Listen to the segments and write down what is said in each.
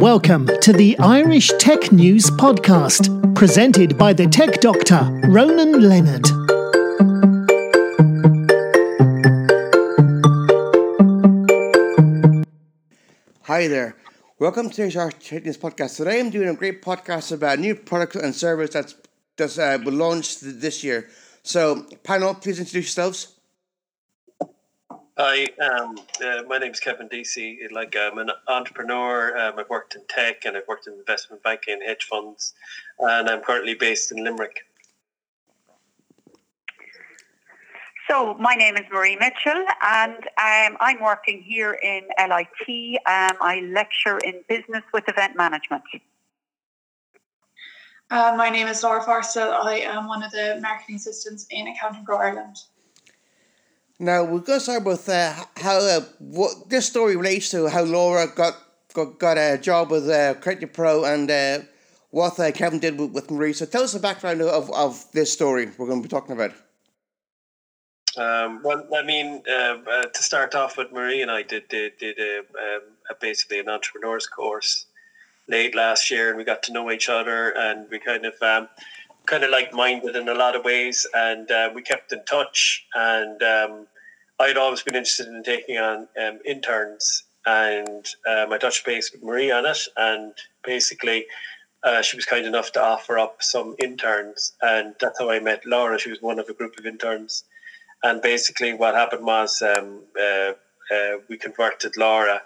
Welcome to the Irish Tech News Podcast, presented by the tech doctor, Ronan Leonard. Hi there. Welcome to our Tech News Podcast. Today I'm doing a great podcast about new products and service that's that's uh, will launch this year. So, panel, please introduce yourselves. Hi, um, uh, my name is Kevin Deasy. Like I'm an entrepreneur. Um, I've worked in tech and I've worked in investment banking, and hedge funds, and I'm currently based in Limerick. So my name is Marie Mitchell, and um, I'm working here in LIT. Um, I lecture in business with event management. Uh, my name is Laura Forrestal. I am one of the marketing assistants in Accounting Pro Ireland. Now we're going to start with uh, how uh, what this story relates to how Laura got got, got a job with uh, Credit Pro and uh, what uh, Kevin did with, with Marie. So tell us the background of, of this story we're going to be talking about. Um, well, I mean, uh, uh, to start off with, Marie and I did did, did a, um, a basically an entrepreneurs course late last year, and we got to know each other, and we kind of um, kind of like minded in a lot of ways, and uh, we kept in touch. And um, I'd always been interested in taking on um, interns, and um, I touched base with Marie on it, and basically. Uh, she was kind enough to offer up some interns, and that's how I met Laura. She was one of a group of interns, and basically, what happened was um, uh, uh, we converted Laura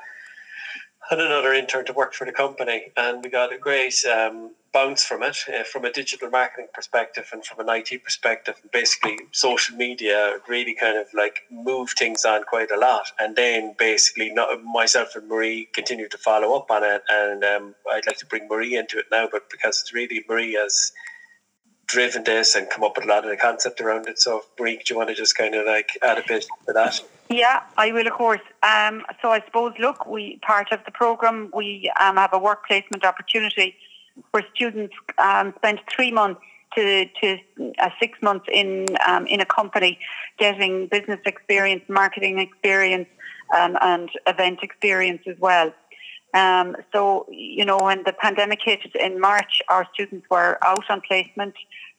and another intern to work for the company, and we got a great um, bounce from it, uh, from a digital marketing perspective and from an IT perspective. Basically, social media really kind of like moved things on quite a lot. And then basically, not, myself and Marie continued to follow up on it. And um, I'd like to bring Marie into it now, but because it's really Marie has driven this and come up with a lot of the concept around it. So, Marie, do you want to just kind of like add a bit to that? Yeah, I will, of course. Um, so I suppose, look, we part of the program, we um, have a work placement opportunity where students um, spend three months to, to uh, six months in um, in a company, getting business experience, marketing experience, um, and event experience as well. Um, so, you know, when the pandemic hit in March, our students were out on placement.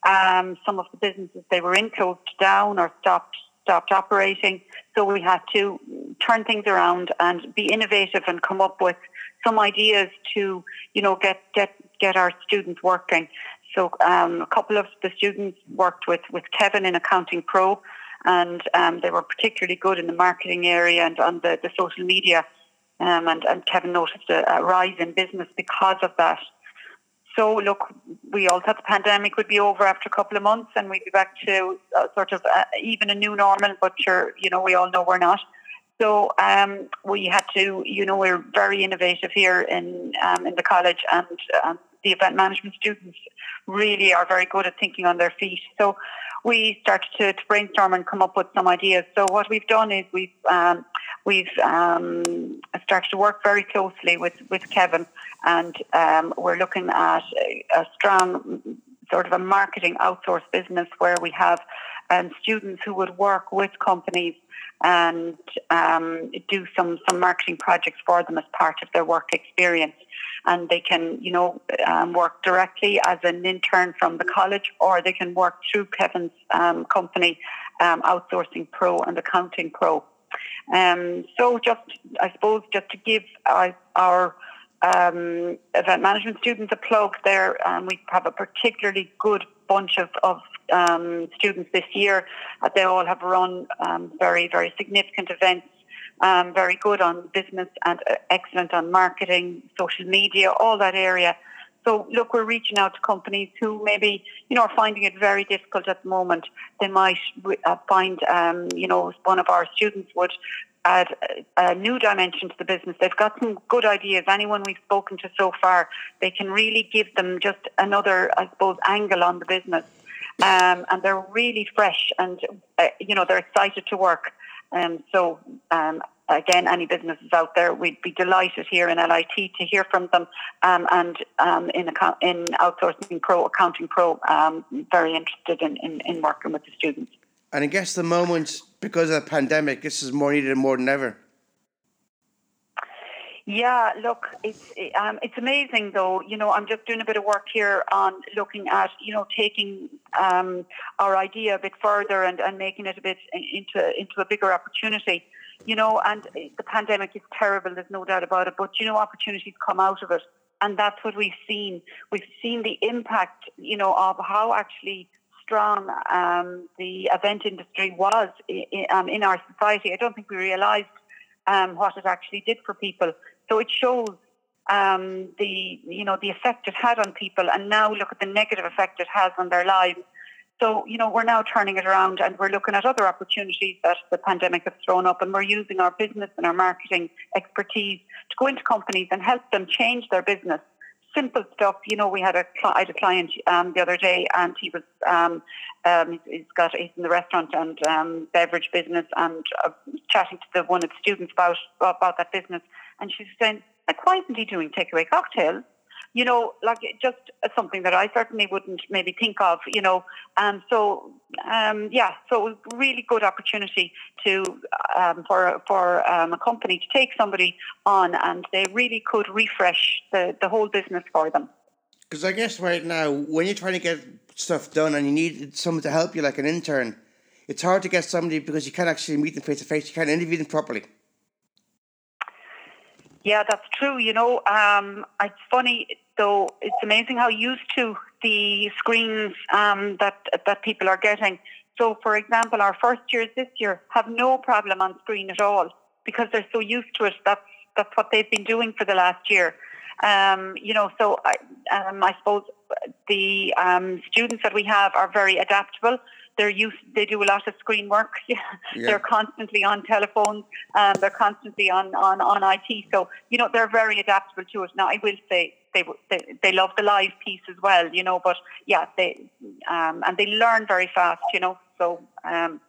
Um, some of the businesses they were in closed down or stopped stopped operating. So we had to turn things around and be innovative and come up with some ideas to, you know, get get get our students working. So um, a couple of the students worked with with Kevin in Accounting Pro, and um, they were particularly good in the marketing area and on the, the social media. Um, and, and Kevin noticed a, a rise in business because of that. So, look, we all thought the pandemic would be over after a couple of months and we'd be back to uh, sort of uh, even a new normal, but you know, we all know we're not. So um, we had to, you know, we're very innovative here in um, in the college, and um, the event management students really are very good at thinking on their feet. So we started to, to brainstorm and come up with some ideas. So what we've done is we've um, we've um, started to work very closely with with Kevin, and um, we're looking at a, a strong sort of a marketing outsource business where we have um, students who would work with companies and um, do some, some marketing projects for them as part of their work experience. And they can, you know, um, work directly as an intern from the college, or they can work through Kevin's um, company, um, Outsourcing Pro and Accounting Pro. Um, so, just I suppose, just to give our, our um, event management students a plug there. We have a particularly good bunch of, of um, students this year. Uh, they all have run um, very, very significant events. Um, very good on business and uh, excellent on marketing, social media, all that area. So look, we're reaching out to companies who maybe you know are finding it very difficult at the moment. They might uh, find um, you know one of our students would add a new dimension to the business. They've got some good ideas. Anyone we've spoken to so far, they can really give them just another, I suppose, angle on the business. Um, and they're really fresh and, uh, you know, they're excited to work. Um, so, um, again, any businesses out there, we'd be delighted here in LIT to hear from them. Um, and um, in, account- in Outsourcing Pro, Accounting Pro, um, very interested in, in, in working with the students. And I guess the moment, because of the pandemic, this is more needed more than ever. Yeah, look, it's um, it's amazing though. You know, I'm just doing a bit of work here on looking at you know taking um, our idea a bit further and, and making it a bit into into a bigger opportunity. You know, and the pandemic is terrible. There's no doubt about it. But you know, opportunities come out of it, and that's what we've seen. We've seen the impact, you know, of how actually strong um, the event industry was in, um, in our society. I don't think we realised um, what it actually did for people. So it shows um, the you know the effect it had on people, and now look at the negative effect it has on their lives. So you know we're now turning it around, and we're looking at other opportunities that the pandemic has thrown up, and we're using our business and our marketing expertise to go into companies and help them change their business. Simple stuff. You know, we had a I had a client um, the other day, and he was um, um, he's got he's in the restaurant and um, beverage business, and uh, chatting to the one of the students about about that business, and she's saying, like, why isn't he doing takeaway cocktails? You know, like just something that I certainly wouldn't maybe think of. You know, um, so um, yeah, so it was really good opportunity to um, for for um, a company to take somebody on, and they really could refresh the the whole business for them. Because I guess right now, when you're trying to get stuff done and you need someone to help you, like an intern, it's hard to get somebody because you can't actually meet them face to face. You can't interview them properly. Yeah, that's true. You know, um, it's funny though. It's amazing how used to the screens um, that that people are getting. So, for example, our first years this year have no problem on screen at all because they're so used to it. That's that's what they've been doing for the last year. Um, you know, so I, um, I suppose the um, students that we have are very adaptable they're used they do a lot of screen work yeah. they're constantly on telephones um, they're constantly on, on, on IT so you know they're very adaptable to it now I will say they, they, they love the live piece as well you know but yeah they um, and they learn very fast you know so um,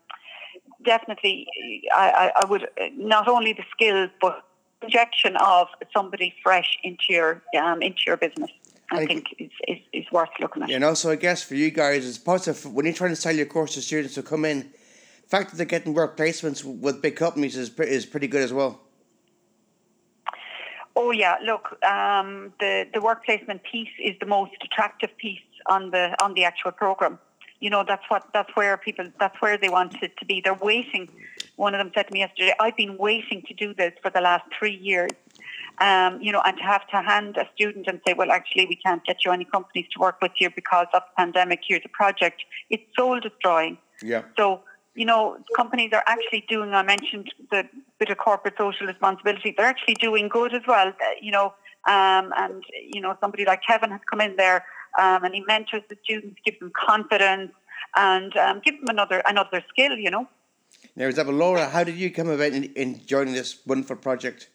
definitely I, I, I would not only the skills but injection of somebody fresh into your um, into your business I, think it's, is, is worth looking at. You know, so I guess for you guys, it's positive when you're trying to sell your course to students who come in. The fact that they're getting work placements with big companies is is pretty good as well. Oh yeah, look, um, the the work placement piece is the most attractive piece on the on the actual program. You know, that's what that's where people that's where they want it to be. They're waiting. One of them said to me yesterday, "I've been waiting to do this for the last three years." um, you know, and to have to hand a student and say, well, actually, we can't get you any companies to work with you because of the pandemic. Here's a project. It's soul destroying. Yeah. So, you know, companies are actually doing, I mentioned the bit of corporate social responsibility, they're actually doing good as well, uh, you know, um, and, you know, somebody like Kevin has come in there um, and he mentors the students, gives them confidence and um, gives them another, another skill, you know. Now, example, Laura, how did you come about in, in joining this wonderful project?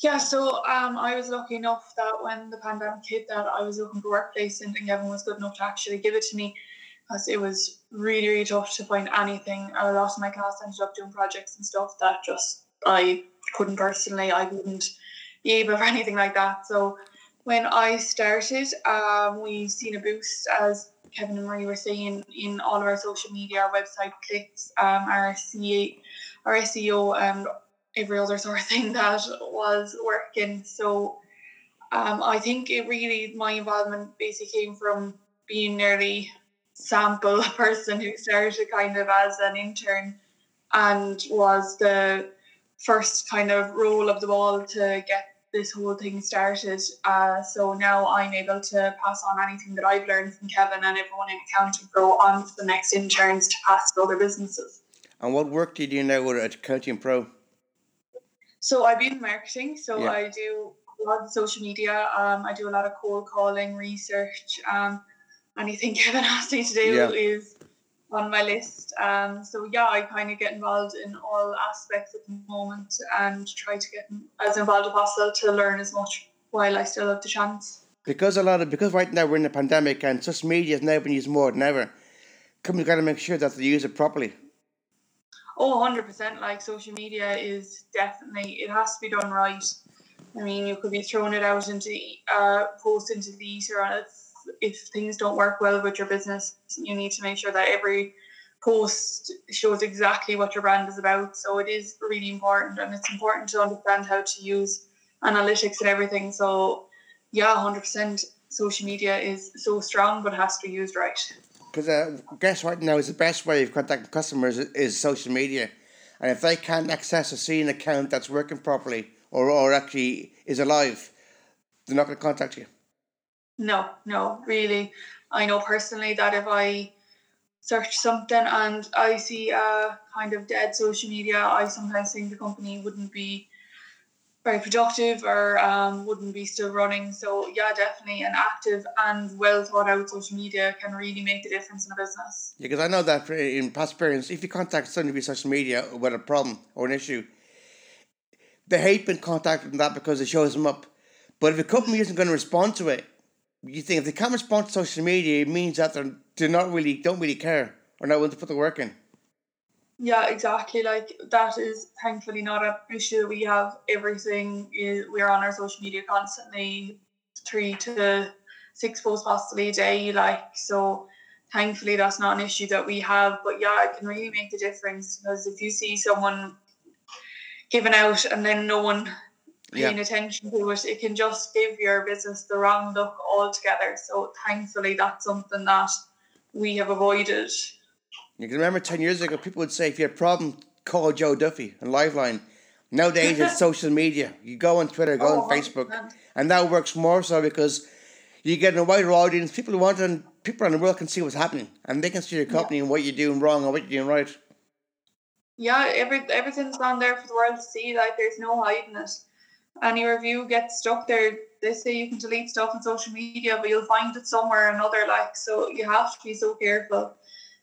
Yeah, so um, I was lucky enough that when the pandemic hit, that I was looking for a workplace, and Kevin was good enough to actually give it to me, because it was really, really tough to find anything. A lot of my class ended up doing projects and stuff that just I couldn't personally, I wouldn't be able for anything like that. So when I started, um, we seen a boost as Kevin and Marie were saying in all of our social media, our website clicks, um, our CA, our SEO, and every other sort of thing that was working. So um, I think it really my involvement basically came from being nearly sample person who started kind of as an intern and was the first kind of roll of the ball to get this whole thing started. Uh, so now I'm able to pass on anything that I've learned from Kevin and everyone in Accounting Pro on to the next interns to pass to other businesses. And what work do you do now with Accounting Pro? So I've been marketing. So yeah. I do a lot of social media. Um, I do a lot of cold calling, research. Um, anything Kevin asked me to do yeah. is on my list. Um, so yeah, I kind of get involved in all aspects at the moment and try to get as involved as possible to learn as much while I still have the chance. Because a lot of because right now we're in a pandemic and social media is now being used more than ever. Companies got to make sure that they use it properly. Oh, 100%. Like social media is definitely, it has to be done right. I mean, you could be throwing it out into, the uh, post into the ether, and if, if things don't work well with your business, you need to make sure that every post shows exactly what your brand is about. So it is really important, and it's important to understand how to use analytics and everything. So yeah, hundred percent. Social media is so strong, but has to be used right. Because uh, guess right now is the best way of contacting customers is, is social media, and if they can't access a SEEN account that's working properly or or actually is alive, they're not going to contact you. No, no, really. I know personally that if I search something and I see a kind of dead social media, I sometimes think the company wouldn't be very productive or um, wouldn't be still running. So yeah, definitely an active and well thought out social media can really make the difference in a business. Yeah, because I know that in past experience, if you contact somebody via social media with a problem or an issue, they hate being contacted on that because it shows them up. But if a company isn't going to respond to it, you think if they can't respond to social media, it means that they're, they're not really don't really care or not willing to put the work in. Yeah, exactly. Like that is thankfully not an issue we have. Everything we're on our social media constantly, three to six posts possibly a day. Like so, thankfully that's not an issue that we have. But yeah, it can really make the difference because if you see someone giving out and then no one paying yeah. attention to it, it can just give your business the wrong look altogether. So thankfully that's something that we have avoided you can remember 10 years ago, people would say if you had a problem, call Joe Duffy and Liveline. Nowadays, it's social media. You go on Twitter, go oh, on Facebook, and that works more so because you get a wider audience. People want and people around the world can see what's happening, and they can see your company yeah. and what you're doing wrong and what you're doing right. Yeah, every everything's on there for the world to see. Like, there's no hiding it. Any review gets stuck there. They say you can delete stuff on social media, but you'll find it somewhere or another. Like, so you have to be so careful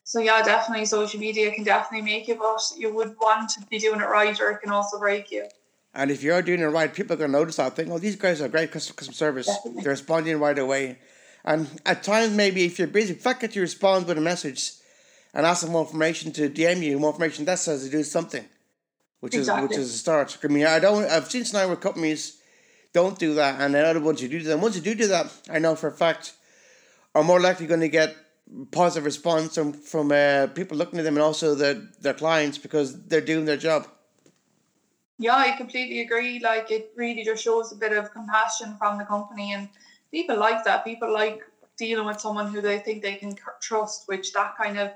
so yeah, definitely social media can definitely make you, but you would want to be doing it right, or it can also break you. And if you're doing it right, people are going to notice that thing. Oh, these guys are great customer service. Definitely. They're responding right away. And at times, maybe if you're busy, the fact that you respond with a message and ask them more information to DM you, more information, that says to do something, which exactly. is which is a start. I mean, I don't. I've seen scenario where companies don't do that, and then other ones who do that. Once you do do that, I know for a fact, are more likely going to get positive response from from uh, people looking at them and also their their clients because they're doing their job. Yeah, I completely agree. Like it really just shows a bit of compassion from the company, and people like that. People like dealing with someone who they think they can trust. Which that kind of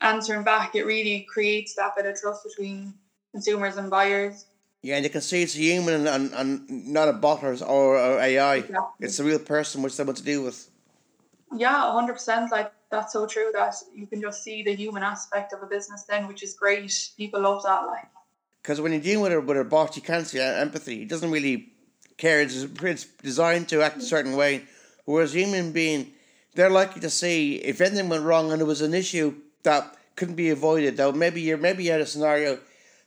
answering back, it really creates that bit of trust between consumers and buyers. Yeah, and you can see it's a human and, and, and not a bot or, or AI. Exactly. It's a real person which they want to deal with. Yeah, hundred percent. Like that's so true that you can just see the human aspect of a business then, which is great. People love that. Like because when you're dealing with a with a bot, you can't see empathy. It doesn't really care. It's, it's designed to act a mm-hmm. certain way. Whereas human being, they're likely to see if anything went wrong and it was an issue that couldn't be avoided. Though maybe you maybe you had a scenario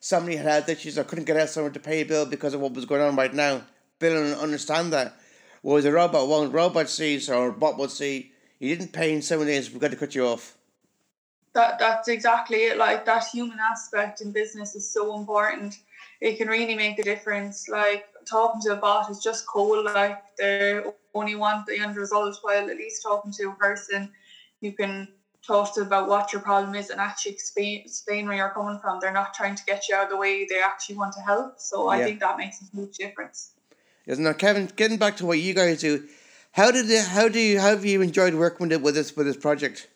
somebody had had issues or couldn't get out someone to pay a bill because of what was going on right now. Bill and understand that. Whereas a robot won't. Robot sees or a bot would see you didn't pay in seven days. We've got to cut you off. That that's exactly it. Like that human aspect in business is so important. It can really make a difference. Like talking to a bot is just cold. Like they only want the end result. While at least talking to a person, you can talk to about what your problem is and actually explain, explain where you're coming from. They're not trying to get you out of the way. They actually want to help. So I think that makes a huge difference. Isn't it, Kevin? Getting back to what you guys do, how did it, how do you how have you enjoyed working with it with this with this project?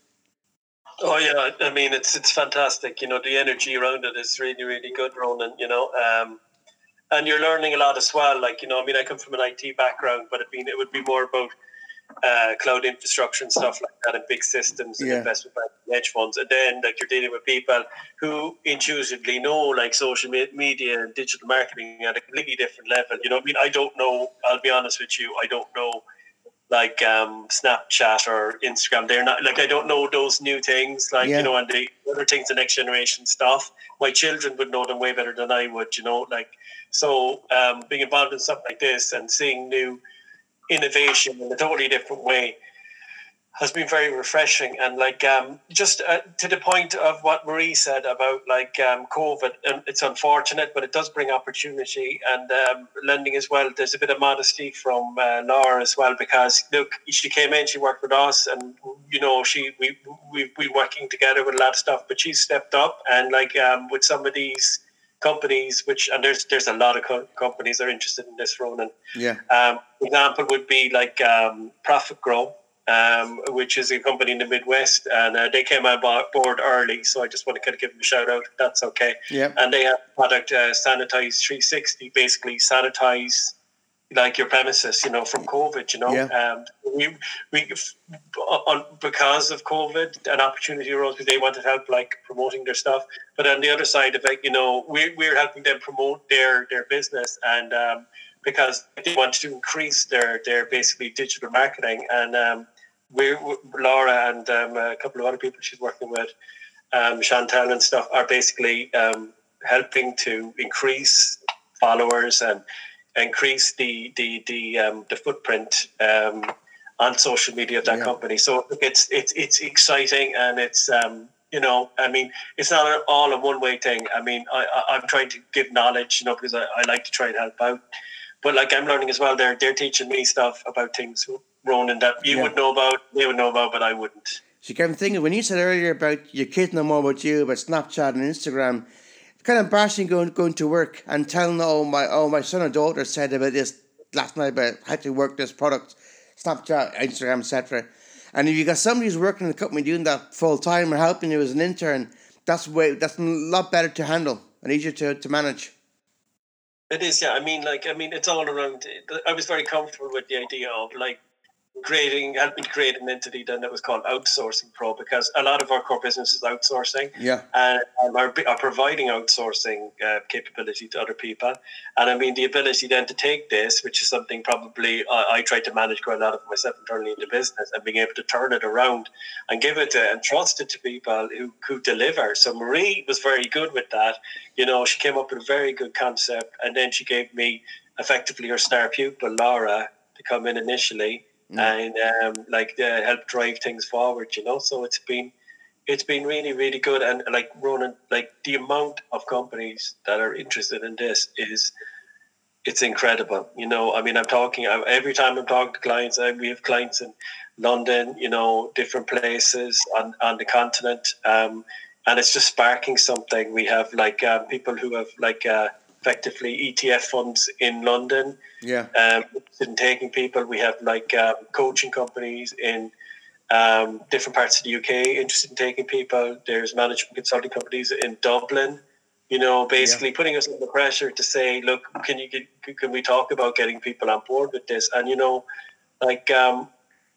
Oh yeah, I mean it's it's fantastic. You know the energy around it is really really good, Ronan. You know, um, and you're learning a lot as well. Like you know, I mean I come from an IT background, but it mean it would be more about uh, cloud infrastructure and stuff like that, and big systems and yeah. investment bank hedge funds. And then like you're dealing with people who intuitively know like social media and digital marketing at a completely different level. You know, I mean I don't know. I'll be honest with you, I don't know like um, Snapchat or Instagram. They're not like I don't know those new things, like yeah. you know, and the other things, the next generation stuff. My children would know them way better than I would, you know. Like so, um, being involved in stuff like this and seeing new innovation in a totally different way has been very refreshing and like um, just uh, to the point of what Marie said about like um, COVID. And it's unfortunate, but it does bring opportunity and um, lending as well. There's a bit of modesty from uh, Laura as well because look, she came in, she worked with us, and you know she we we we working together with a lot of stuff. But she's stepped up and like um, with some of these companies, which and there's there's a lot of co- companies that are interested in this, Ronan. Yeah. Um, example would be like um, Profit Grow um, which is a company in the Midwest, and uh, they came on board early. So I just want to kind of give them a shout out. That's okay. Yeah. And they have product uh, Sanitize 360, basically sanitize like your premises, you know, from COVID. You know, Yeah. um, we we on because of COVID, an opportunity arose because they wanted help like promoting their stuff. But on the other side of it, you know, we're we're helping them promote their their business and. Um, because they want to increase their, their basically digital marketing, and um, we're Laura and um, a couple of other people she's working with, um, Chantal and stuff, are basically um, helping to increase followers and increase the the the um, the footprint um, on social media of that Yeah. company. So it's it's it's exciting and it's um, you know I mean it's not all a one way thing. I mean I, I I'm trying to give knowledge, you know, because I, I like to try and help out. But like I'm learning as well, they're they're teaching me stuff about things, Ronan, that you Yeah. would know about, they would know about, but I wouldn't. So I'm thinking when you said earlier about your kids know more about you about Snapchat and Instagram, kind of embarrassing going going to work and telling oh my oh my son or daughter said about this last night about how to work this product, Snapchat, Instagram, etc. And if you got somebody who's working in the company doing that full time or helping you as an intern, that's way that's a lot better to handle and easier to, to manage. It is, yeah. I mean, like, I mean, it's all around. I was very comfortable with the idea of like creating, helping create an entity then that was called Outsourcing Pro because a lot of our core business is outsourcing Yeah. and um, are, are providing outsourcing uh, capability to other people. And I mean, the ability then to take this, which is something probably I, I try to manage quite a lot of myself internally in the business, and being able to turn it around and give it to, and trust it to people who, could deliver. So Marie was very good with that. You know, she came up with a very good concept, and then she gave me effectively her star pupil, Laura, to come in initially and um, like uh, help drive things forward. You know, so it's been it's been really really good and like Ronan, like the amount of companies that are interested in this is it's incredible. You know, I mean, I'm talking I- every time I'm talking to clients. I, we have clients in London, you know, different places on on the continent, um, and it's just sparking something. We have like um, people who have like uh, effectively ETF funds in London Yeah. um, in taking people. We have like um, coaching companies in um, different parts of the UK interested in taking people. There's management consulting companies in Dublin. You know, basically putting us under pressure to say, look, can you get, can we talk about getting people on board with this? And you know, like, um,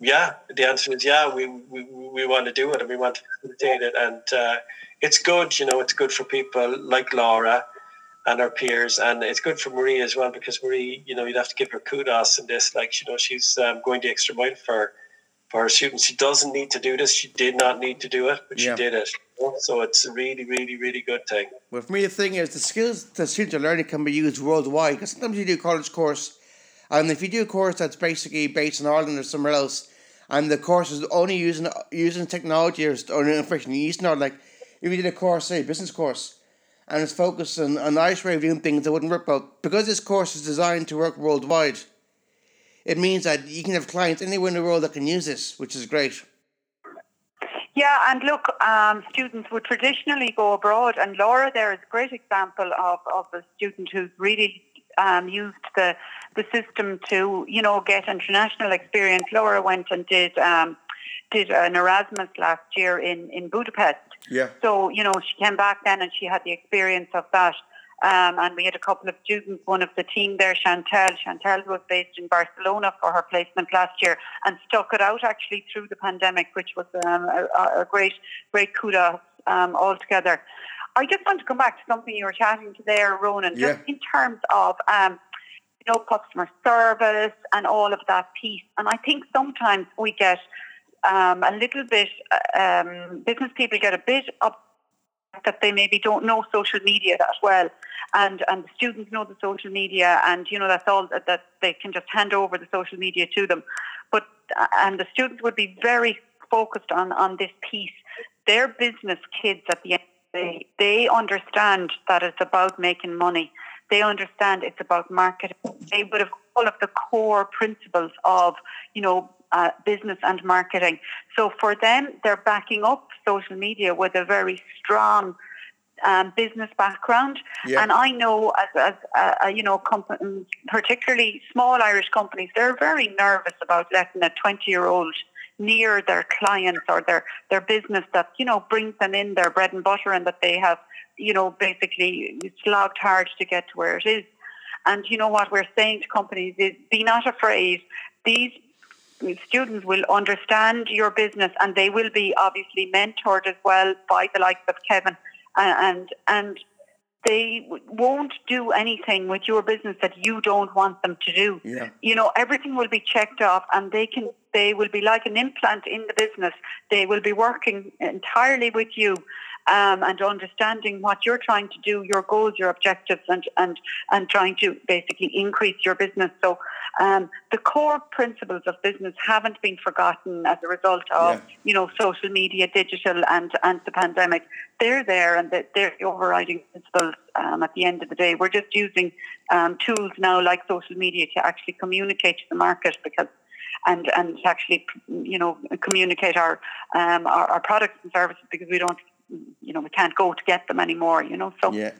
yeah, the answer is yeah. We, we we want to do it and we want to facilitate it, and uh, it's good. You know, it's good for people like Laura and our peers, and it's good for Marie as well because Marie, you know, you'd have to give her kudos in this. Like, you know, she's um, going the extra mile for for her students. She doesn't need to do this. She did not need to do it, but Yeah. she did it. So it's a really, really, really good thing. Well, for me, the thing is, the skills that students are learning can be used worldwide. Because sometimes you do a college course, and if you do a course that's basically based in Ireland or somewhere else, and the course is only using using technology or, or information you used not like if you did a course, say a business course, and it's focused on an Irish way things that wouldn't work well because this course is designed to work worldwide. It means that you can have clients anywhere in the world that can use this, which is great. Yeah, and look, um, students would traditionally go abroad, and Laura there is a great example of, of a student who's really um, used the the system to, you know, get international experience. Laura went and did um, did an Erasmus last year in, in Budapest. Yeah. So, you know, she came back then and she had the experience of that. Um, and we had a couple of students, one of the team there, Chantal. Chantal was based in Barcelona for her placement last year and stuck it out actually through the pandemic, which was um, a, a great, great kudos um, altogether. I just want to come back to something you were chatting to there, Ronan, just Yeah. in terms of, um, you know, customer service and all of that piece. And I think sometimes we get um, a little bit, uh, um, business people get a bit up that they maybe don't know social media that well. And, and the students know the social media and, you know, that's all that, that they can just hand over the social media to them. But, uh, and the students would be very focused on on this piece. They're business kids at the end of the day. They understand that it's about making money. They understand it's about marketing. They would have all of the core principles of, you know, uh, business and marketing. So for them, they're backing up social media with a very strong um, business background. Yeah. And I know, as, as uh, uh, you know, comp- particularly small Irish companies, they're very nervous about letting a 20 year old near their clients or their, their business that, you know, brings them in their bread and butter and that they have, you know, basically slogged hard to get to where it is. And you know what we're saying to companies is be not afraid. These students will understand your business and they will be obviously mentored as well by the likes of Kevin and and they won't do anything with your business that you don't want them to do. Yeah. You know, everything will be checked off and they can they will be like an implant in the business. They will be working entirely with you um, and understanding what you're trying to do, your goals, your objectives, and and and trying to basically increase your business. So um, the core principles of business haven't been forgotten as a result of Yeah. you know social media, digital, and and the pandemic. They're there, and they're they're the overriding principles. Um, at the end of the day, we're just using um, tools now like social media to actually communicate to the market because and and to actually you know communicate our um, our, our products and services because we don't you know we can't go to get them anymore. You know, so Yeah.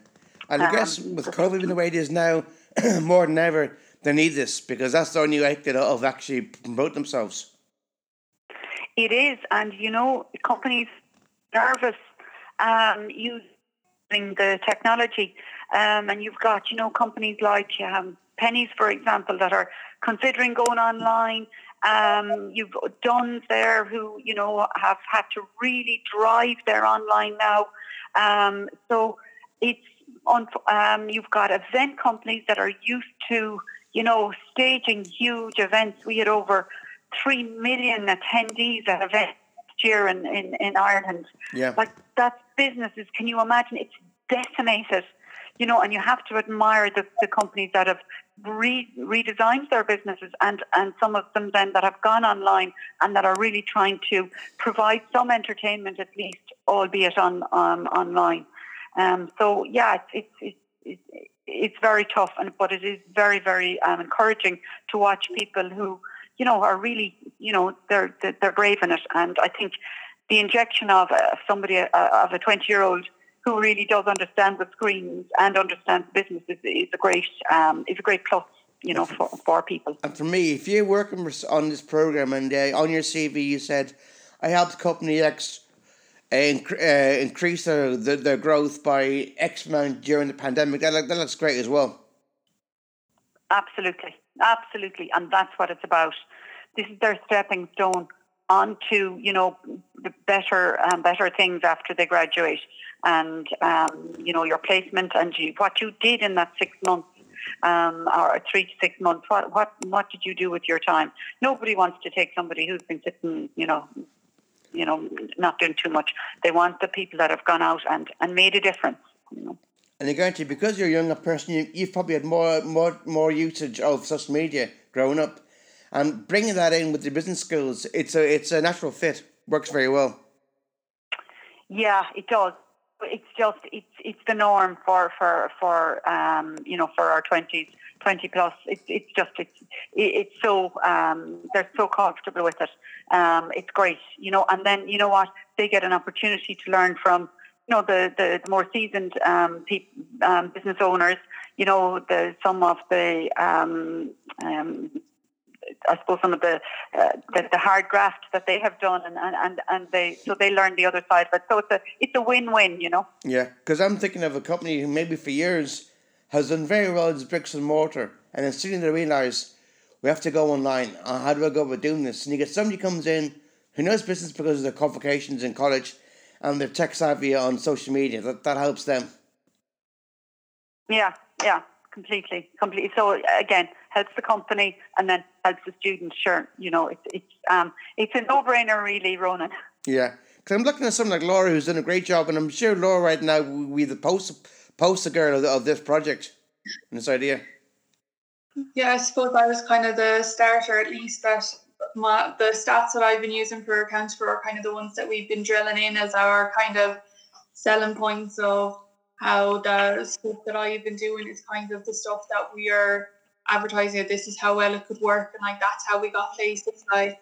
And I Um, guess with COVID being the way it is now, more than ever, they need this because that's the only way of actually promote themselves. It is, and you know, companies nervous um, using the technology, um, and you've got you know companies like um, Penneys, for example, that are considering going online. Um, you've Dunnes there who you know have had to really drive their online now. Um, so it's on. Um, you've got event companies that are used to you know staging huge events. We had over three million attendees at events year in, in, in Ireland. Yeah. Like that's businesses. Can you imagine? It's decimated. You know, and you have to admire the, the companies that have re, redesigned their businesses and, and some of them then that have gone online and that are really trying to provide some entertainment at least, albeit on, on online. Um, so yeah, it's, it's, it's, it's, very tough, and but it is very, very um, encouraging to watch people who, you know, are really, you know, they're they're, brave in it. And I think the injection of uh, somebody uh, of a twenty-year-old who really does understand the screens and understands business is, is a great um, is a great plus, you know, for, for people. And for me, if you're working on this program and uh, on your CV you said, I helped company X uh, inc- uh, increase their, their, their growth by X amount during the pandemic, that, that looks great as well. Absolutely, absolutely, and that's what it's about. This is their stepping stone onto you know the better um, better things after they graduate, and um, you know your placement and you, what you did in that six months. Um, or three to six months. What what what did you do with your time? Nobody wants to take somebody who's been sitting, you know, you know, not doing too much. They want the people that have gone out and, and made a difference. You know. And I guarantee because you're a younger person, you, you've probably had more, more, more usage of social media growing up. And bringing that in with your business skills, it's a, it's a natural fit. Works very well. Yeah, it does. It's just it's it's the norm for for for um you know for our twenties twenty plus. It's it's just it's it's so um they're so comfortable with it. Um, it's great, you know. And then you know what they get an opportunity to learn from you know the the, the more seasoned um, peop, um business owners. You know the some of the um um I suppose some of the, uh, the the hard graft that they have done, and, and, and, they so they learn the other side. But so it's a it's a win win, you know. Yeah, because I'm thinking of a company who maybe for years has done very well as bricks and mortar, and then suddenly they realise we have to go online. Uh, how do I go about doing this? And you get somebody comes in who knows business because of their qualifications in college, and they're tech savvy on social media. That that helps them. Yeah, yeah, completely, completely. So again, helps the company and then helps the students. Sure, you know, it's it's um it's a no brainer, really, Ronan. Yeah, because I'm looking at someone like Laura who's done a great job, and I'm sure Laura right now will be the poster poster girl of, of this project and this idea. Yeah, I suppose I was kind of the starter, at least that my, the stats that I've been using for accounts for are kind of the ones that we've been drilling in as our kind of selling points of how the stuff that I've been doing is kind of the stuff that we are advertising. This is how well it could work, and like that's how we got places. Like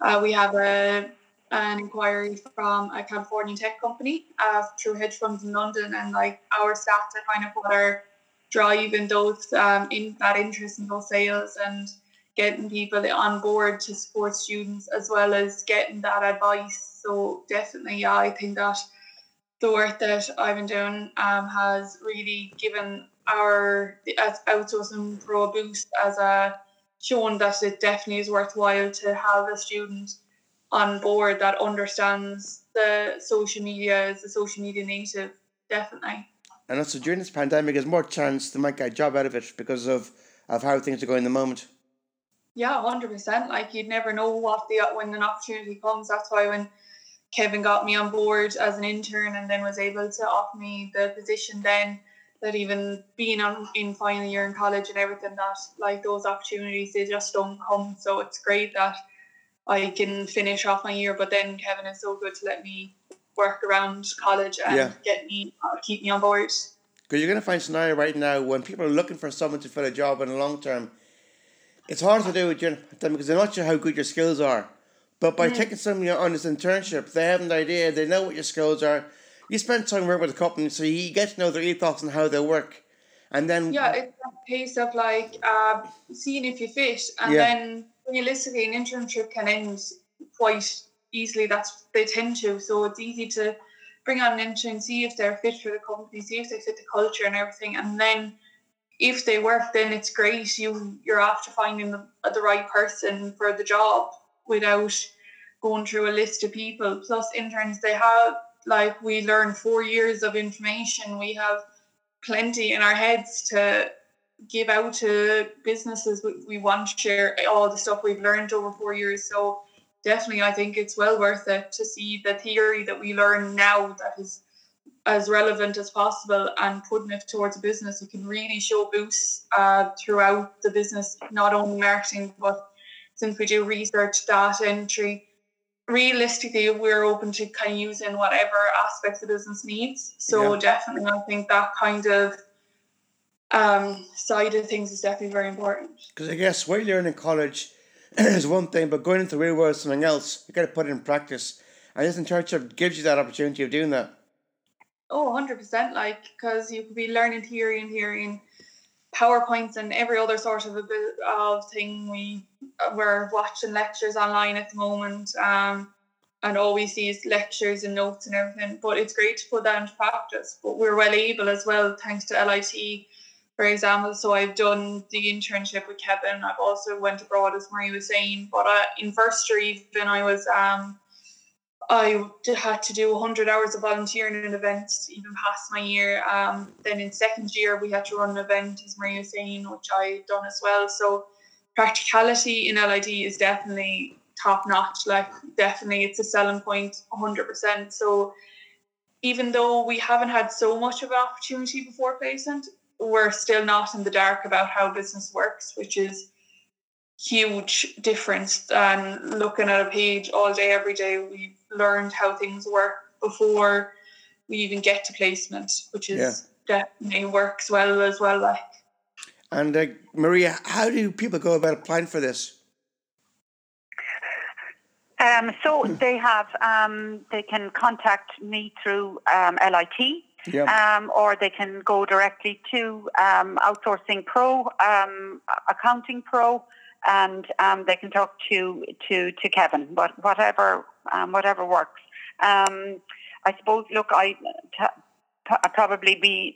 uh, we have a an inquiry from a Californian tech company uh, through hedge funds in London, and like our stats are kind of what are driving those um, in that interest in those sales and getting people on board to support students as well as getting that advice. So definitely, yeah, I think that the work that I've been doing um, has really given our outsourcing pro a boost as a shown that it definitely is worthwhile to have a student on board that understands the social media as a social media native. Definitely. And also during this pandemic, there's more chance to make a job out of it because of, of how things are going in the moment. Yeah, hundred percent. Like you'd never know what the when an opportunity comes. That's why when Kevin got me on board as an intern and then was able to offer me the position then that even being on in final year in college and everything that like those opportunities they just don't come. So it's great that I can finish off my year, but then Kevin is so good to let me work around college and yeah. get me uh, keep me on board. Because you're going to find scenario right now when people are looking for someone to fill a job in the long term. It's hard to do with them because they're not sure how good your skills are. But by mm. taking somebody on this internship, they have an idea. They know what your skills are. You spend time working with a company, so you get to know their ethos and how they work. And then yeah, it's a case of like uh, seeing if you fit, and yeah. then realistically, an internship can end quite easily. That's they tend to, so it's easy to bring on an intern, see if they're fit for the company, see if they fit the culture and everything, and then if they work, then it's great. You you're after finding the, the right person for the job without going through a list of people. Plus interns, they have like we learn four years of information. We have plenty in our heads to give out to businesses. We want to share all the stuff we've learned over four years. So definitely, I think it's well worth it to see the theory that we learn now that is as relevant as possible and putting it towards a business. You can really show boosts uh, throughout the business, not only marketing, but since we do research, data entry, realistically we're open to kind of using whatever aspects the business needs. So yeah. definitely I think that kind of um, side of things is definitely very important. Because I guess what you learn in college is one thing, but going into the real world is something else. You got to put it in practice. And this internship gives you that opportunity of doing that. Oh, 100%. Like, because you could be learning theory and hearing PowerPoints and every other sort of a bit of thing. We, we're watching lectures online at the moment. Um, and all we see is lectures and notes and everything. But it's great to put that into practice. But we're well able as well, thanks to LIT for example. So I've done the internship with Kevin. I've also went abroad, as Marie was saying. But uh, in first year, even I was um, I had to do 100 hours of volunteering in events even pass my year. Um, then in second year, we had to run an event, as Maria was saying, which I done as well. So practicality in LIT is definitely top notch. Like definitely, it's a selling point, 100%. So even though we haven't had so much of an opportunity before placement, we're still not in the dark about how business works, which is huge difference than looking at a page all day every day. We've learned how things work before we even get to placement which is yeah. definitely works well as well like. And uh, maria how do people go about applying for this? Um, so they have um, they can contact me through um, LIT Yep. Um, or they can go directly to um, Outsourcing Pro, um, Accounting Pro, and um, they can talk to to to Kevin. But whatever um, whatever works. Um, I suppose. Look, I. T- t- probably be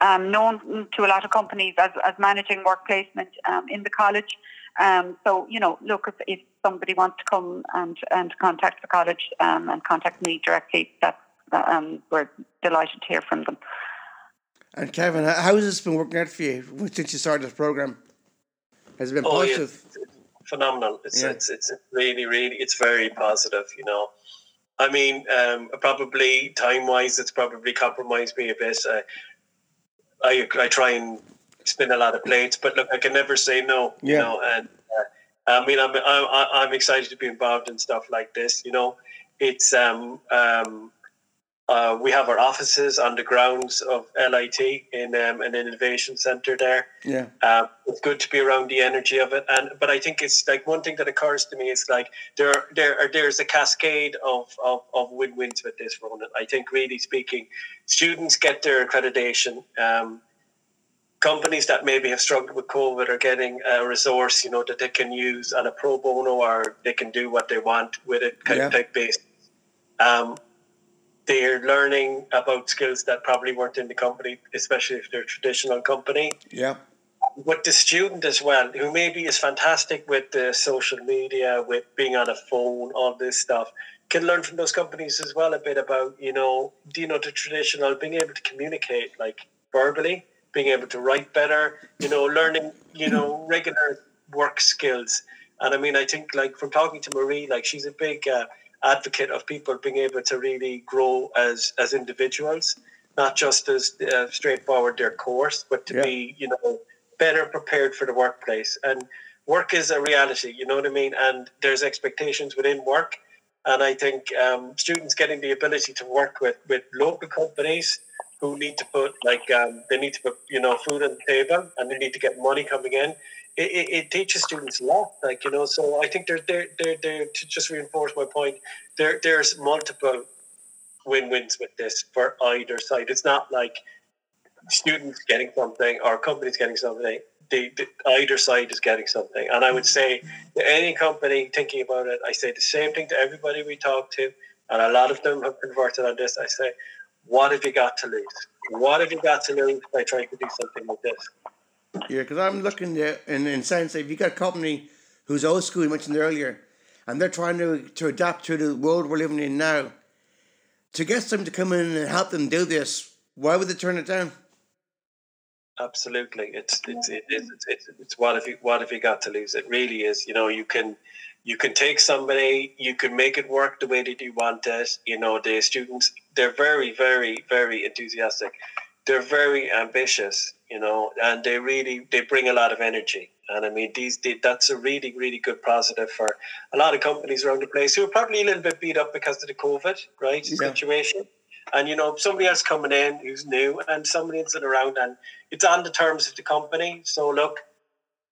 known to a lot of companies as, as managing work placement in the college. so, you know, look, if, if somebody wants to come and, and contact the college and contact me directly, that's um, we're delighted to hear from them. And Kevin, how has this been working out for you since you started this program? Has it been oh, positive? Yeah. Phenomenal. It's, yeah. it's it's really really it's very positive. You know, I mean, um, probably time wise, it's probably compromised me a bit. Uh, I I try and spin a lot of plates, but look, I can never say no. Yeah. You know, and uh, I mean, I'm, I'm I'm excited to be involved in stuff like this. You know, it's um um uh, we have our offices on the grounds of LIT in um, an innovation center there. Yeah, uh, it's good to be around the energy of it. And but I think it's like one thing that occurs to me is like there there are, there's a cascade of, of, of win wins with this, Ronan. I think really speaking, students get their accreditation. Um, companies that maybe have struggled with COVID are getting a resource, you know, that they can use on a pro bono or they can do what they want with it, kind Yeah. of like based. Um, they're learning about skills that probably weren't in the company, especially if they're a traditional company. yeah, With the student as well, who maybe is fantastic with the social media, with being on a phone, all this stuff, can learn from those companies as well a bit about, you know, do you know, the traditional being able to communicate like verbally, being able to write better, you know, learning, you know, regular work skills. And I mean, I think like from talking to Marie, like she's a big uh, advocate of people being able to really grow as as individuals, not just as uh, straightforward their course, but to Yeah. be, you know, better prepared for the workplace. And work is a reality, you know what I mean? And there's expectations within work. And I think um, students getting the ability to work with, with local companies who need to put like um, they need to put you know food on the table and they need to get money coming in. It, it, teaches students a lot, like you know. So I think there, there, there, there. To just reinforce my point, there, there's multiple win-wins with this for either side. It's not like students getting something or companies getting something. The, the, either side is getting something, and I would say any company thinking about it, I say the same thing to everybody we talk to, and a lot of them have converted on this. I say, what have you got to lose? What have you got to lose by trying to do something like this? Yeah. Because I'm looking at, in in sense, if you got a company who's old school, you mentioned earlier, and they're trying to to adapt to the world we're living in now, to get them to come in and help them do this, why would they turn it down? Absolutely, it's it's it is it's, it's, it's what have you what have you got to lose? It really is. You know, you can you can take somebody, you can make it work the way that you want it. You know, the students they're very very very enthusiastic. They're very ambitious. You know, and they really they bring a lot of energy. And I mean, these they, that's a really really good positive for a lot of companies around the place who are probably a little bit beat up because of the COVID right Yeah. situation. And you know, somebody else coming in who's new, and somebody else around, and it's on the terms of the company. So look,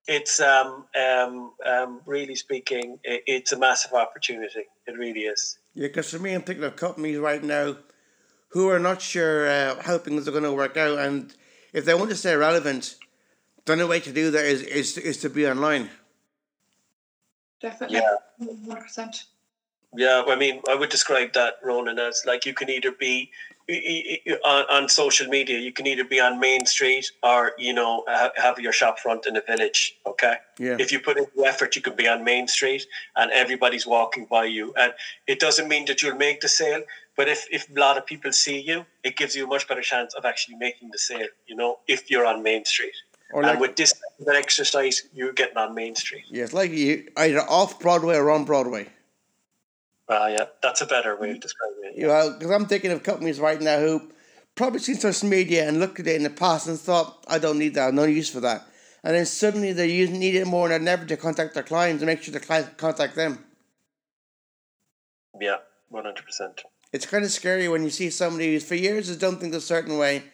it's um, um, um, really speaking, it's a massive opportunity. It really is. Yeah, because for me, I'm thinking of companies right now who are not sure uh, how things are going to work out, and if they want to stay relevant, the only way to do that is is, is to be online. Definitely. Yeah. 100%. Yeah, I mean, I would describe that, Ronan, as like you can either be i- i- on, on social media, you can either be on Main Street or you know have your shop front in a village. Okay, Yeah. if you put in the effort, you could be on Main Street and everybody's walking by you, and it doesn't mean that you'll make the sale. But if, if a lot of people see you, it gives you a much better chance of actually making the sale. You know, if you're on Main Street, Or and with this exercise, you're getting on Main Street. Yes, like you either off Broadway or on Broadway. Ah, yeah, that's a better way of describing it. You know, because I'm thinking of companies right now who probably seen social media and looked at it in the past and thought, I don't need that, no use for that. And then suddenly they use need it more than never to contact their clients and make sure the clients contact them. Yeah, one hundred percent. It's kind of scary when you see somebody who's for years has done things a certain way,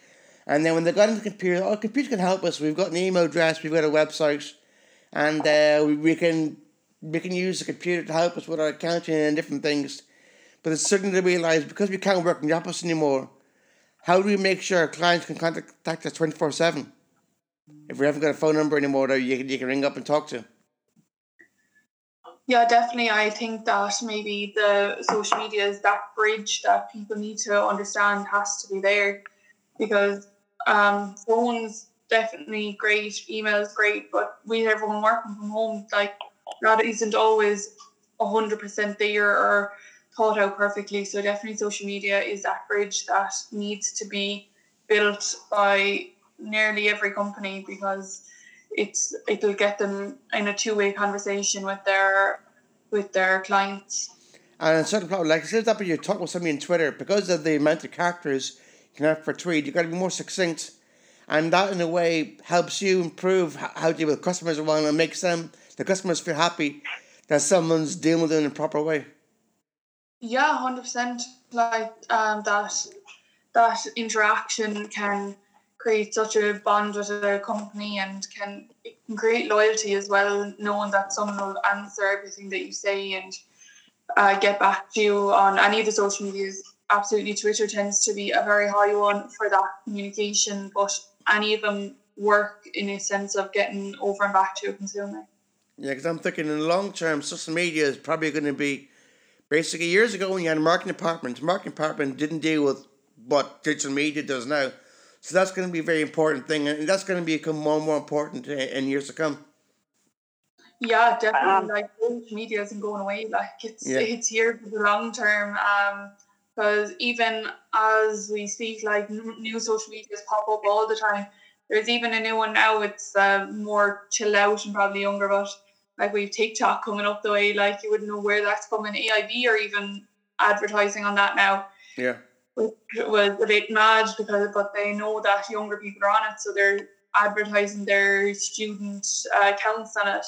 and then when they got into the computer, oh, computer can help us. We've got an email address, we've got a website, and uh, we, we can we can use the computer to help us with our accounting and different things. But it's suddenly to realize because we can't work in the office anymore, how do we make sure our clients can contact us twenty four seven? If we haven't got a phone number anymore that you you can ring up and talk to. Yeah, definitely. I think that maybe the social media is that bridge that people need to understand has to be there because um, phones definitely great, emails great, but with everyone working from home, like that isn't always hundred percent there or thought out perfectly. So definitely, social media is that bridge that needs to be built by nearly every company because it's it'll get them in a two way conversation with their with their clients. And a certain problem, like I said, that when you talk with somebody on Twitter, because of the amount of characters you can have per tweet, you've got to be more succinct. And that, in a way, helps you improve how to deal with customers as well and makes them the customers feel happy that someone's dealing with them in a proper way. Yeah, hundred percent. Like um, that that interaction can create such a bond with a company and can, can create loyalty as well, knowing that someone will answer everything that you say and uh, get back to you on any of the social medias. Absolutely, Twitter tends to be a very high one for that communication, but any of them work in a sense of getting over and back to a consumer. Yeah, because I'm thinking in the long term, social media is probably going to be basically years ago when you had a marketing department, marketing department didn't deal with what digital media does now. So that's going to be a very important thing, and that's going to become more and more important in years to come. Yeah, definitely. Um, like social media isn't going away. Like it's yeah. it's here for the long term. Um, because even as we speak, like new social medias pop up all the time. There's even a new one now. It's uh, more chill out and probably younger, but like we've TikTok coming up the way. Like you wouldn't know where that's coming. AIB or even advertising on that now. Yeah which was a bit mad because but they know that younger people are on it, so they're advertising their student uh, accounts on it.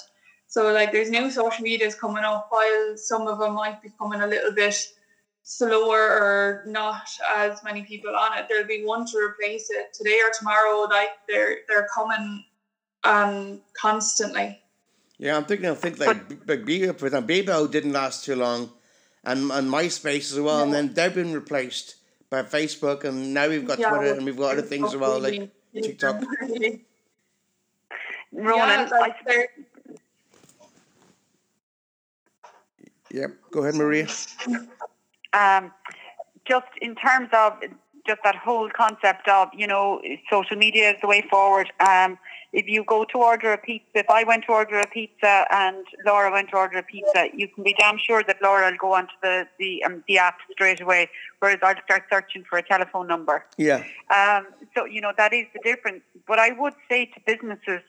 So like there's new social medias coming up while some of them might be coming a little bit slower or not as many people on it. There'll be one to replace it today or tomorrow. Like they're they're coming um constantly. Yeah, I'm thinking. I think like like Bebo, for example, Bebo didn't last too long, and and MySpace as well, yeah. and then they've been replaced by Facebook, and now we've got yeah, Twitter, and we've got other things as well, like TikTok. Ronan, yeah, Yep, go ahead, Maria. Um, just in terms of just that whole concept of you know social media is the way forward. Um, if you go to order a pizza, if I went to order a pizza and Laura went to order a pizza, you can be damn sure that Laura will go onto the the, um, the app straight away, whereas I'll start searching for a telephone number. Yeah. Um, so you know that is the difference. But I would say to businesses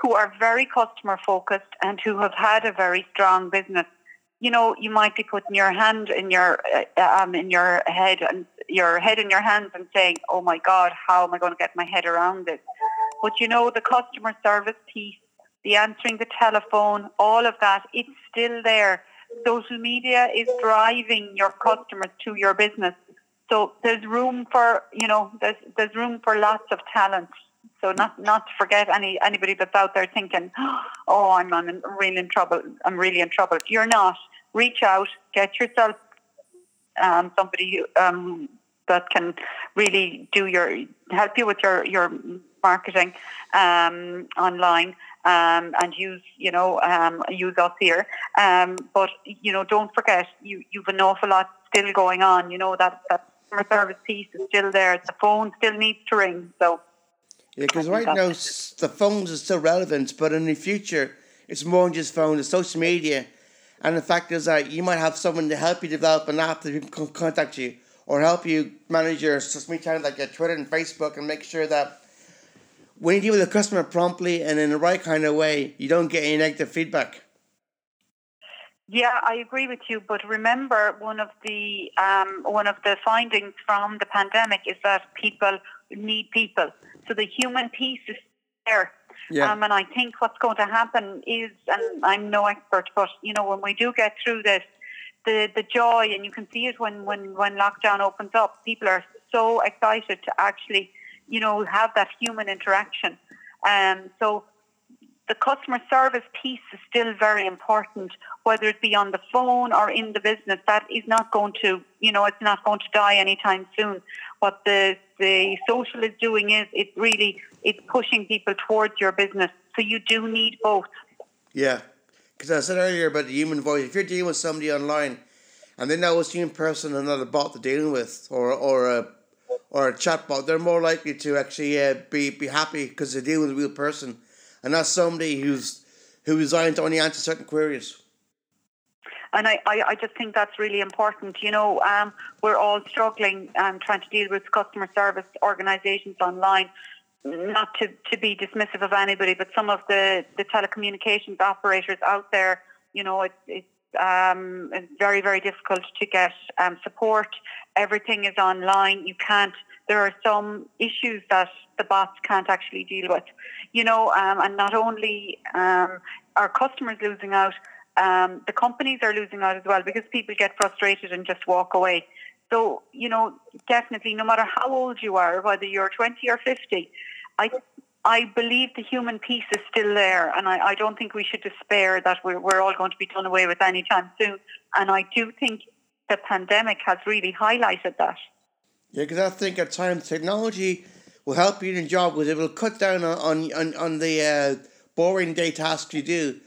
who are very customer focused and who have had a very strong business, you know, you might be putting your hand in your uh, um, in your head and your head in your hands and saying, "Oh my God, how am I going to get my head around this?" But you know, the customer service piece, the answering the telephone, all of that, it's still there. Social media is driving your customers to your business. So there's room for, you know, there's there's room for lots of talent. So not not to forget any anybody that's out there thinking, oh, I'm, I'm really in trouble. I'm really in trouble. You're not. Reach out, get yourself um, somebody um, that can really do your help you with your your marketing um, online um, and use you know um, use us here. Um, but you know, don't forget you you've an awful lot still going on. You know that that customer service piece is still there. The phone still needs to ring. So yeah, because right now the phones are still relevant, but in the future it's more than just phones. It's social media. And the fact is that you might have someone to help you develop an app that people can contact you or help you manage your social media like your Twitter and Facebook and make sure that when you deal with a customer promptly and in the right kind of way, you don't get any negative feedback. Yeah, I agree with you. But remember, one of the um, one of the findings from the pandemic is that people need people. So the human piece is there. Yeah. Um, and I think what's going to happen is, and I'm no expert, but you know, when we do get through this, the the joy, and you can see it when when when lockdown opens up, people are so excited to actually you know, have that human interaction. Um, so the customer service piece is still very important, whether it be on the phone or in the business. That is not going to, you know, it's not going to die anytime soon. What the the social is doing is it really it's pushing people towards your business. So you do need both. Yeah, because I said earlier about the human voice. If you're dealing with somebody online, and they know it's you in person and not a bot they're dealing with, or or a or a chatbot, they're more likely to actually uh, be be happy because they're dealing with a real person, and not somebody who's who is designed to only answer certain queries. And I, I, I just think that's really important. You know, um, we're all struggling um, trying to deal with customer service organisations online. Not to, to be dismissive of anybody, but some of the, the telecommunications operators out there, you know, it, it's um, very, very difficult to get um, support. Everything is online. You can't there are some issues that the bots can't actually deal with. You know, um, and not only um, are customers losing out, um, the companies are losing out as well because people get frustrated and just walk away. So, you know, definitely, no matter how old you are, whether you're 20 or 50, I I believe the human piece is still there, and I, I don't think we should despair that we're, we're all going to be done away with anytime soon. And I do think the pandemic has really highlighted that. Yeah, because I think at times technology will help you in your job because it will cut down on on, on the uh, boring day tasks you do,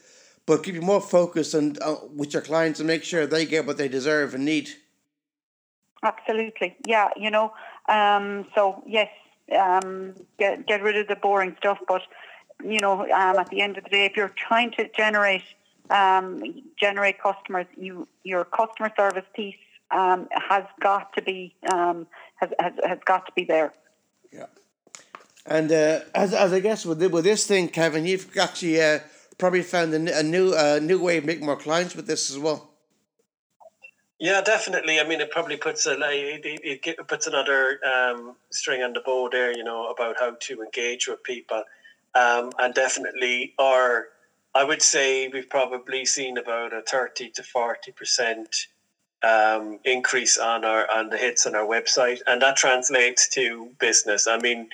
but keep you more focused on uh, with your clients and make sure they get what they deserve and need. Absolutely, yeah. You know, um, so yes, um, get get rid of the boring stuff. But you know, um, at the end of the day, if you're trying to generate um, generate customers, you your customer service piece um, has got to be um, has, has has got to be there. Yeah, and uh, as as I guess with with this thing, Kevin, you've actually uh, probably found a, a new uh, new way of making more clients with this as well. Yeah, definitely. I mean, it probably puts a it, puts another um, string on the bow there. You know about how to engage with people, um, and definitely our. I would say we've probably seen about a thirty to forty percent um, increase on our on the hits on our website, and that translates to business. I mean,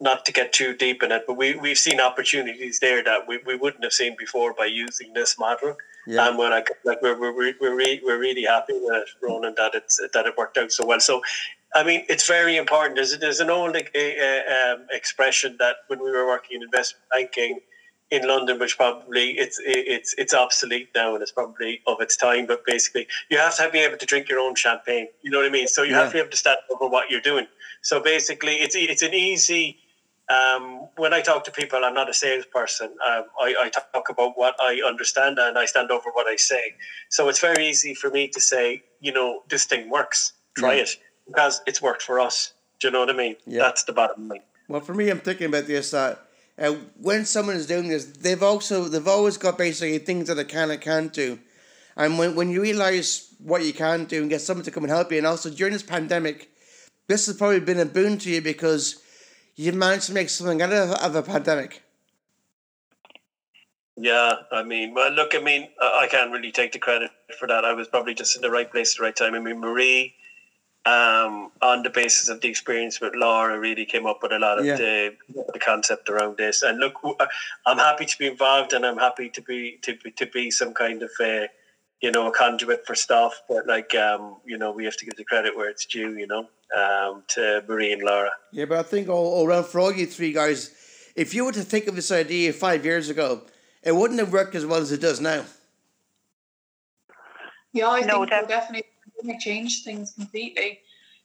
not to get too deep in it, but we we've seen opportunities there that we, we wouldn't have seen before by using this model. Yeah. And when I like we're we're we're, re, we're really happy with it, Ronan, that it's that it worked out so well. So, I mean, it's very important. There's there's an old uh, um, expression that when we were working in investment banking in London, which probably it's it's it's obsolete now and it's probably of its time. But basically, you have to be able to drink your own champagne. You know what I mean? So you yeah. have to be able to stand over what you're doing. So basically, it's it's an easy um, when I talk to people, I'm not a salesperson. Um, I, I, talk about what I understand and I stand over what I say. So it's very easy for me to say, you know, this thing works. Try yeah. it because it's worked for us. Do you know what I mean? Yeah. That's the bottom line. Well, for me, I'm thinking about this. Uh, uh, when someone is doing this, they've also they've always got basically things that they can and can't do, and when when you realize what you can do and get someone to come and help you, and also during this pandemic, this has probably been a boon to you because you managed to make something out of, of a pandemic. Yeah, I mean, well, look, I mean, I can't really take the credit for that. I was probably just in the right place at the right time. I mean, Marie, um, on the basis of the experience with Laura, really came up with a lot of yeah. the, the concept around this. And look, I'm happy to be involved, and I'm happy to be to be, to be some kind of a, you know, a conduit for stuff. But like, um, you know, we have to give the credit where it's due. You know um, to Marie and Laura. Yeah, but I think all, all around for all you three guys, if you were to think of this idea five years ago, it wouldn't have worked as well as it does now. Yeah, I no, think def- definitely changed things completely.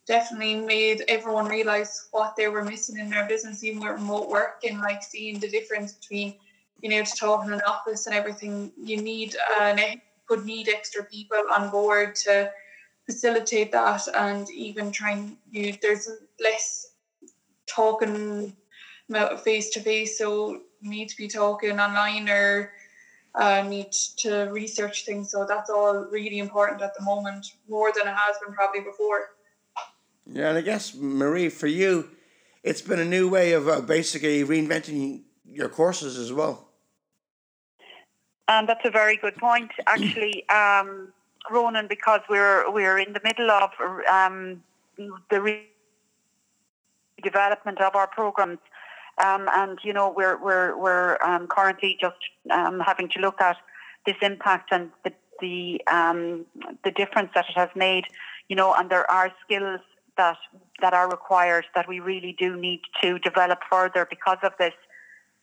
Definitely made everyone realize what they were missing in their business, even with remote work and like seeing the difference between you know, to talk in an office and everything. You need uh, could need extra people on board to facilitate that and even trying you there's less talking face to face so need to be talking online or uh, need to research things. So that's all really important at the moment more than it has been probably before. Yeah and i guess marie for you it's been a new way of uh, basically reinventing your courses as well and that's a very good point actually um, Ronan because we're we're in the middle of um, the redevelopment of our programs, um, and you know we're we're we're um, currently just um, having to look at this impact and the the um, the difference that it has made. You know, and there are skills that that are required that we really do need to develop further because of this.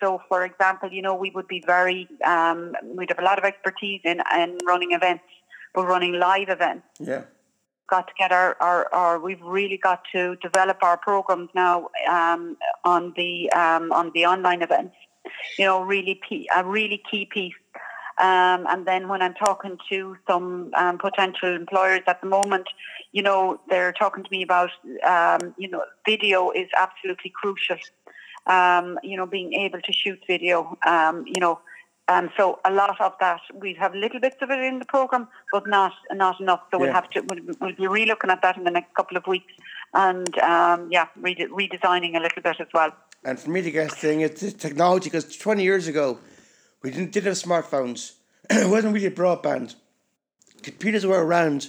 So, for example, you know, we would be very, um, we'd have a lot of expertise in, in running events we're running live events. Yeah. Got to get our, our, our we've really got to develop our programs now um, on the um, on the online events. You know, really key, a really key piece. Um, and then when I'm talking to some um, potential employers at the moment, you know, they're talking to me about, um, you know, video is absolutely crucial. Um, you know, being able to shoot video, um, you know, um, so a lot of that we have little bits of it in the program, but not not enough. So yeah. we'll have to we'll, we'll be relooking at that in the next couple of weeks and um, yeah, rede- redesigning a little bit as well. And for me, the guest thing, it's the technology because 20 years ago, we didn't, didn't have smartphones. it wasn't really broadband. Computers were around,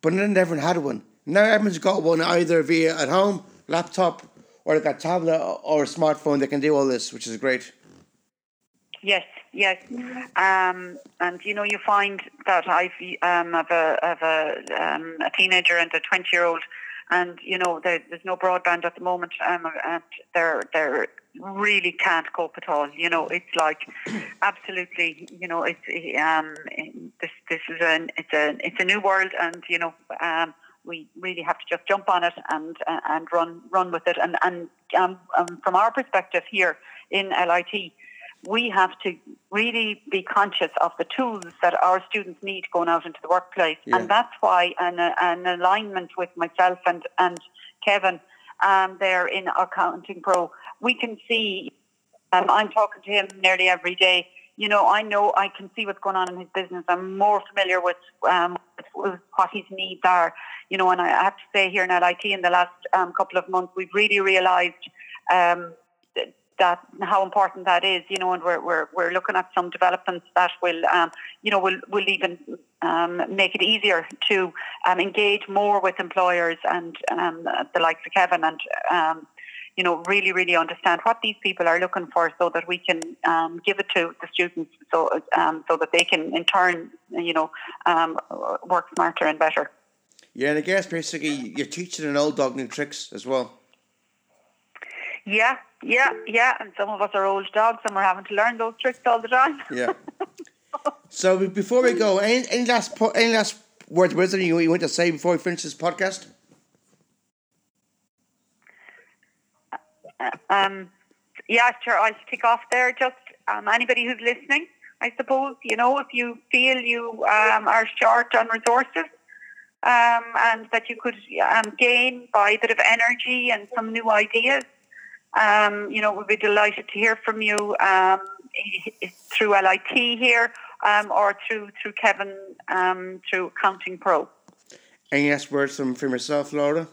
but not everyone had one. Now everyone's got one either via at home, laptop, or they've a tablet or a smartphone that can do all this, which is great. Yes, yes, um, and you know you find that I've um, have a have a, um, a teenager and a twenty year old, and you know there, there's no broadband at the moment, um, and they're they're really can't cope at all. You know, it's like absolutely, you know, it's um, this this is a it's a it's a new world, and you know, um, we really have to just jump on it and and run run with it. And and um, um, from our perspective here in LIT, we have to really be conscious of the tools that our students need going out into the workplace, Yeah. and that's why an an alignment with myself and and Kevin um, there in Accounting Pro, we can see. Um, I'm talking to him nearly every day. You know, I know I can see what's going on in his business. I'm more familiar with, um, with what his needs are. You know, and I have to say here in LIT in the last um, couple of months, we've really realised um, th- that how important that is. You know, and we're we're, we're looking at some developments that will, um, you know, will will even um, make it easier to um, engage more with employers and um, the likes of Kevin and. You know, really, really understand what these people are looking for, so that we can um, give it to the students, so um, so that they can, in turn, you know, um, work smarter and better. Yeah, and I guess basically you're teaching an old dog new tricks as well. Yeah, yeah, yeah. And some of us are old dogs, and we're having to learn those tricks all the time. Yeah. so before we go, any, any last po- any last words of wisdom you, you want to say before we finish this podcast? um, yeah, sure. I'll tick off there. Just um, anybody who's listening, I suppose, you know, if you feel you um, are short on resources um, and that you could um, gain by a bit of energy and some new ideas, um, you know, we'd be delighted to hear from you um, through LIT here um, or through through Kevin um, through Accounting Pro. Any last words from, from yourself, Laura?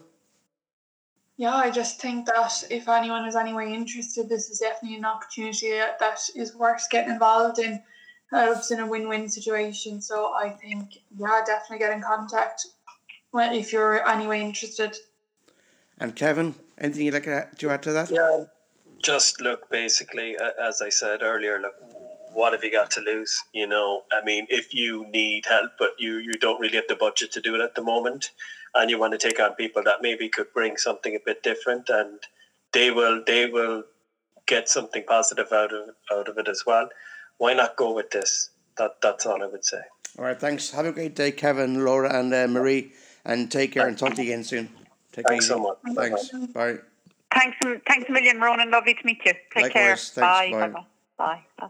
Yeah, I just think that if anyone is anyway interested, this is definitely an opportunity that is worth getting involved in. Uh, it's in a win-win situation, so I think yeah, definitely get in contact when- if you're anyway interested. And Kevin, anything you'd like to to add to that? Yeah. Just look, basically, as I said earlier, look, what have you got to lose? You know, I mean, if you need help, but you, you don't really have the budget to do it at the moment, and you want to take on people that maybe could bring something a bit different, and they will they will get something positive out of out of it as well. Why not go with this? That that's all I would say. All right, thanks. Have a great day, Kevin, Laura, and uh, Marie, and take care and talk to you again soon. Take it Thanks easy. so much. Thanks. Bye. Thanks, a- thanks a million, Ronan. Lovely to meet you. Take Likewise. care. Thanks. Bye. Bye. Bye. Bye. Bye.